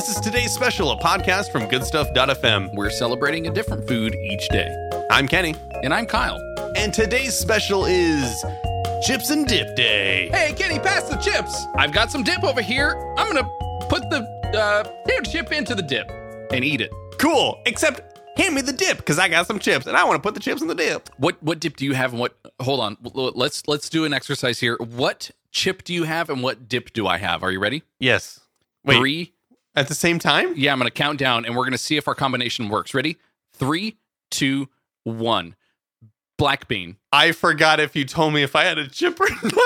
This is today's special, a podcast from goodstuff.fm. We're celebrating a different food each day. I'm Kenny, And I'm Kyle. and today's special is Chips and Dip Day. Hey, Kenny, pass the chips. I've got some dip over here. I'm going to put the uh, potato chip into the dip and eat it. Cool, except hand me the dip because I got some chips and I want to put the chips in the dip. What what dip do you have and what Hold on. Let's let's do an exercise here. What chip do you have and what dip do I have? Are you ready? Yes. Wait, Three. At the same time? Yeah, I'm going to count down and we're going to see if our combination works. Ready? Three, two, one. Black bean. I forgot if you told me if I had a chip or not.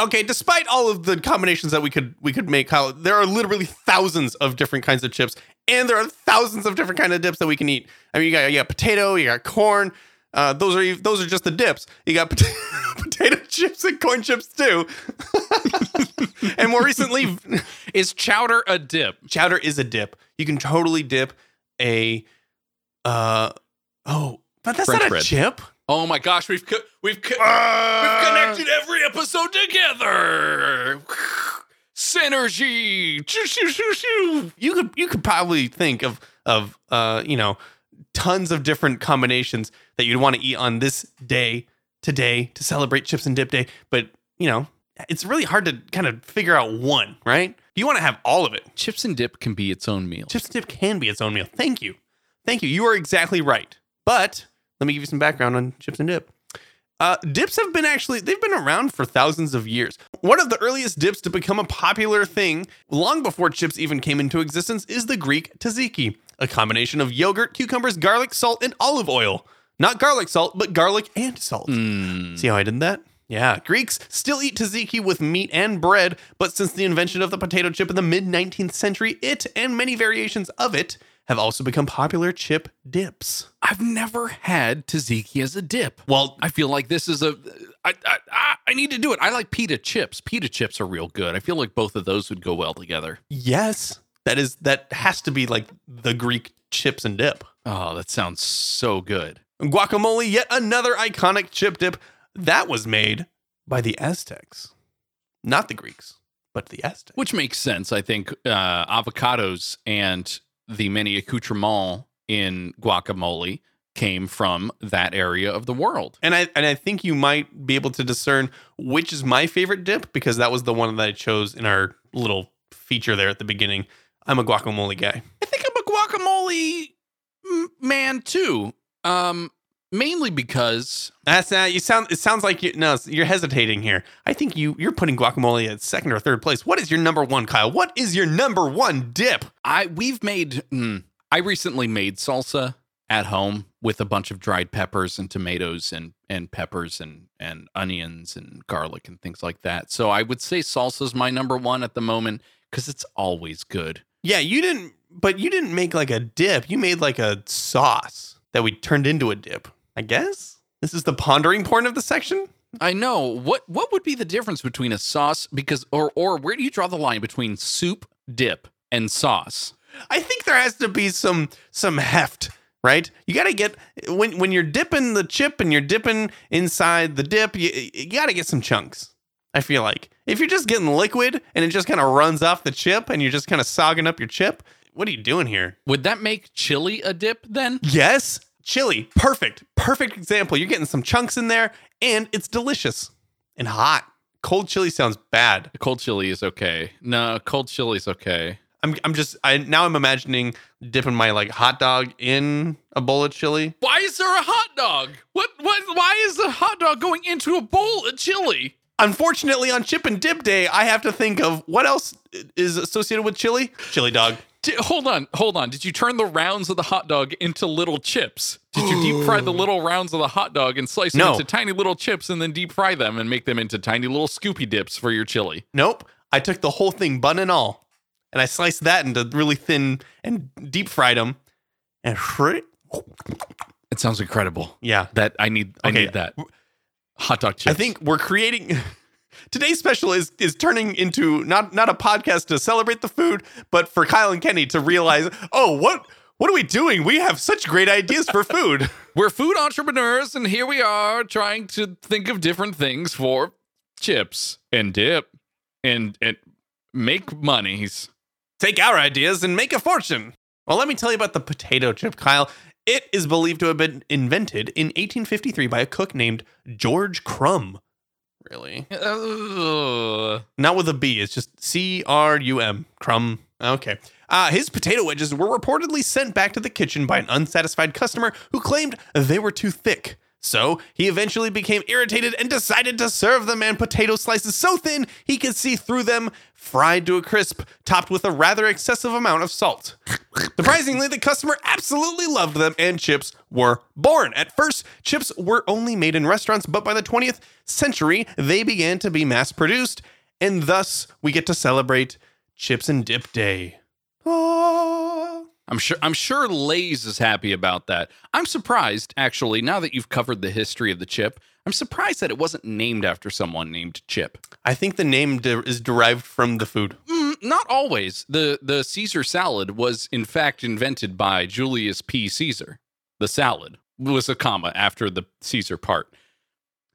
okay, despite all of the combinations that we could we could make, Kyle, there are literally thousands of different kinds of chips, and there are thousands of different kind of dips that we can eat. I mean, you got you got potato, you got corn. Uh, those are those are just the dips. You got potato chips and corn chips too. and more recently, Is chowder a dip? chowder is a dip. You can totally dip a uh oh, but that's French not a bread. chip. Oh my gosh, we've co- we've co- Uh, we've connected every episode together. Synergy. You could you could probably think of of uh you know tons of different combinations that you'd want to eat on this day today to celebrate chips and dip day but you know it's really hard to kind of figure out one right? You want to have all of it. Chips and dip can be its own meal. chips and dip can be its own meal. Thank you. Thank you. You are exactly right. But let me give you some background on chips and dip. Uh, dips have been actually they've been around for thousands of years. One of the earliest dips to become a popular thing long before chips even came into existence is the greek tzatziki a combination of yogurt cucumbers garlic salt and olive oil not garlic salt but garlic and salt Mm. see how i did that yeah greeks still eat tzatziki with meat and bread but since the invention of the potato chip in the mid 19th century it and many variations of it have also become popular chip dips I've never had tzatziki as a dip. well I feel like this is a. I, I, I, I need to do it. I like pita chips. Pita chips are real good. I feel like both of those would go well together. Yes. That is that has to be like the Greek chips and dip. Oh, that sounds so good. Guacamole, yet another iconic chip dip that was made by the Aztecs. Not the Greeks, but the Aztecs. Which makes sense. I think uh, avocados and the many accoutrements in guacamole came from that area of the world. And I and I think you might be able to discern which is my favorite dip because that was the one that I chose in our little feature there at the beginning. I'm a guacamole guy. I think I'm a guacamole man too. Um, mainly because That's not. you sound. It sounds like you no. You're hesitating here. I think you you're putting guacamole at second or third place. What is your number one, Kyle? What is your number one dip? I we've made. Mm, I recently made salsa at home with a bunch of dried peppers and tomatoes and and peppers and and onions and garlic and things like that. So I would say salsa's my number one at the moment because it's always good. Yeah, you didn't. But you didn't make like a dip. You made like a sauce that we turned into a dip. I guess this is the pondering point of the section. I know what what would be the difference between a sauce because or or where do you draw the line between soup, dip, and sauce? I think there has to be some some heft, right? You got to get when when you're dipping the chip and you're dipping inside the dip, you, you got to get some chunks. I feel like if you're just getting liquid and it just kind of runs off the chip and you're just kind of sogging up your chip, what are you doing here? Would that make chili a dip then? Yes, chili, perfect, perfect example. You're getting some chunks in there and it's delicious and hot. Cold chili sounds bad. Cold chili is okay. No, cold chili is okay. I'm I'm just I now I'm imagining dipping my like hot dog in a bowl of chili. Why is there a hot dog? What what why is the hot dog going into a bowl of chili? Unfortunately, on Chip and Dip Day, I have to think of what else is associated with chili. Chili dog. Di- hold on, hold on. Did you turn the rounds of the hot dog into little chips? Did you deep fry the little rounds of the hot dog and slice them into tiny little chips and then deep fry them and make them into tiny little scoopy dips for your chili? Nope. I took the whole thing, bun and all, and I sliced that into really thin and deep fried them. And It sounds incredible. yeah, That I need I Okay. need that. Hot dog chips. I think we're creating. Today's special is is turning into not not a podcast to celebrate the food, but for Kyle and Kenny to realize, oh, what what are we doing? We have such great ideas for food. we're food entrepreneurs and here we are trying to think of different things for chips and dip and and make monies Take our ideas and make a fortune. Well, let me tell you about the potato chip, Kyle. It is believed to have been invented in 1853 by a cook named George Crum. Really? Not with a B. It's just C R U M. Crum. Okay. Uh, his potato wedges were reportedly sent back to the kitchen by an unsatisfied customer who claimed they were too thick. So he eventually became irritated and decided to serve the man potato slices so thin he could see through them, fried to a crisp, topped with a rather excessive amount of salt. Surprisingly, the customer absolutely loved them and chips were born. At first, chips were only made in restaurants, but by the 20th century, they began to be mass produced, and thus we get to celebrate Chips and Dip Day. Ah. I'm sure I'm sure Lay's is happy about that. I'm surprised, actually, now that you've covered the history of the chip, I'm surprised that it wasn't named after someone named Chip. I think the name de- is derived from the food. Not always. The the Caesar salad was in fact invented by Julius P. Caesar. The salad was a comma after the Caesar part.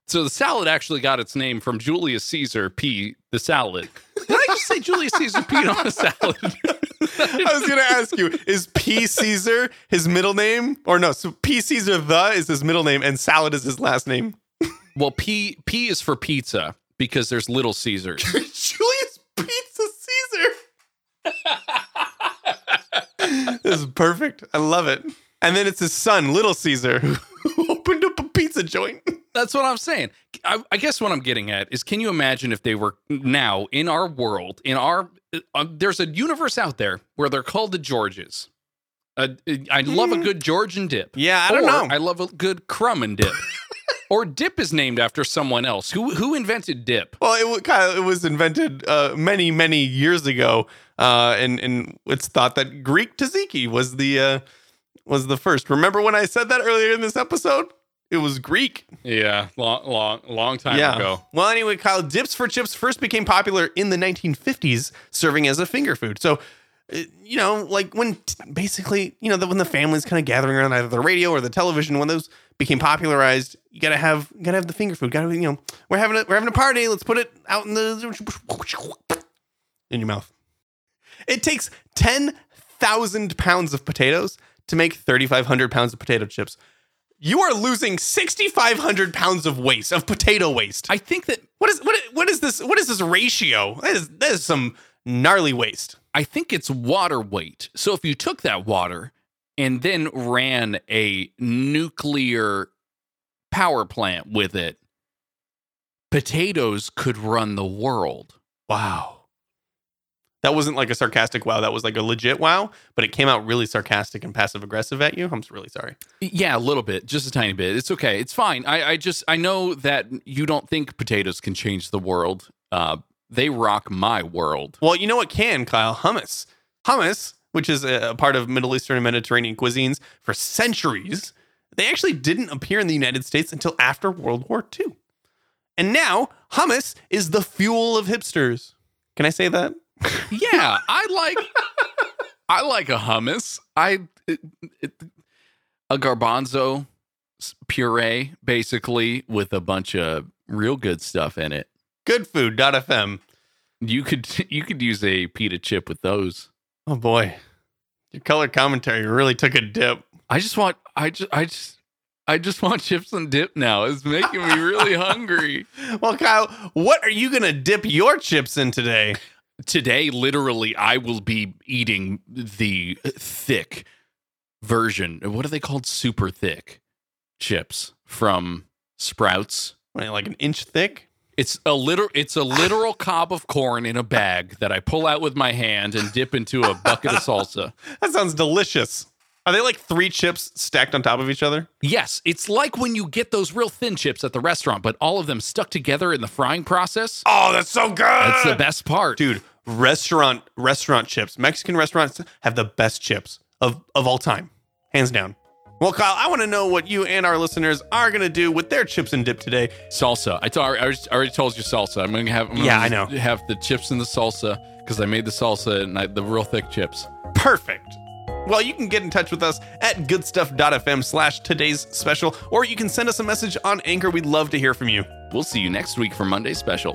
So the salad actually got its name from Julius Caesar P. The salad. Did I just say Julius Caesar P. on the salad? I was gonna ask you: Is P Caesar his middle name, or no? So P Caesar the is his middle name, and salad is his last name. well, P P is for pizza because there's Little Caesars. Julius Pizza Caesar. this is perfect. I love it. And then it's his son, Little Caesar, who opened up a pizza joint. That's what I'm saying. I, I, guess what I'm getting at is can you imagine if they were now in our world, in our, uh, there's a universe out there where they're called the Georges. Uh, I love a good Georgian dip. Yeah, I don't or know. I love a good crumb and dip. or dip is named after someone else. Who who invented dip? Well, it, Kyle, it was invented uh, many, many years ago, uh, and and it's thought that Greek tzatziki was the uh, was the first. Remember when I said that earlier in this episode? It was Greek. Yeah, long long long time ago. Well, anyway, Kyle, dips for chips first became popular in the 1950s, serving as a finger food. So, uh, you know, like when basically, you know, the, when the family's kind of gathering around either the radio or the television, when those became popularized, you gotta have you gotta have the finger food. Gotta you know, we're having a we're having a party. Let's put it out in the in your mouth. It takes ten thousand pounds of potatoes to make thirty five hundred pounds of potato chips. You are losing sixty five hundred pounds of waste of potato waste. I think that What is what what is this what is this ratio? That is that is some gnarly waste. I think it's water weight. So if you took that water and then ran a nuclear power plant with it, potatoes could run the world. Wow. That wasn't like a sarcastic wow. That was like a legit wow, but it came out really sarcastic and passive aggressive at you. I'm really sorry. Yeah, a little bit, just a tiny bit. It's okay. It's fine. I, I just I know that you don't think potatoes can change the world. Uh, they rock my world. Well, you know what can, Kyle? Hummus. Hummus, which is a a part of Middle Eastern and Mediterranean cuisines for centuries, they actually didn't appear in the United States until after World War II. And now, hummus is the fuel of hipsters. Can I say that? Yeah, I like I like a hummus. I it, it, a garbanzo puree basically with a bunch of real good stuff in it. Goodfood.fm. You could you could use a pita chip with those. Oh boy. Your color commentary really took a dip. I just want I just I just I just want chips and dip now. It's making me really hungry. Well, Kyle, what are you going to dip your chips in today? Today, literally, I will be eating the thick version. What are they called? Super thick chips from Sprouts. What, like an inch thick? It's a literal it's a literal cob of corn in a bag that I pull out with my hand and dip into a bucket of salsa. That sounds delicious. Are they like three chips stacked on top of each other? Yes, it's like when you get those real thin chips at the restaurant, but all of them stuck together in the frying process. Oh, that's so good. That's the best part. Dude, restaurant restaurant chips. Mexican restaurants have the best chips of of all time. Hands down. Well, Kyle, I want to know what you and our listeners are going to do with their chips and dip today. Salsa. I, told, I already- told you salsa. I'm gonna have. I'm gonna Yeah, I know. Have the chips and the salsa because I made the salsa and I, the real thick chips. Perfect. Well, you can get in touch with us at goodstuff.fm slash today's special, or you can send us a message on Anchor. We'd love to hear from you. We'll see you next week for Monday's special.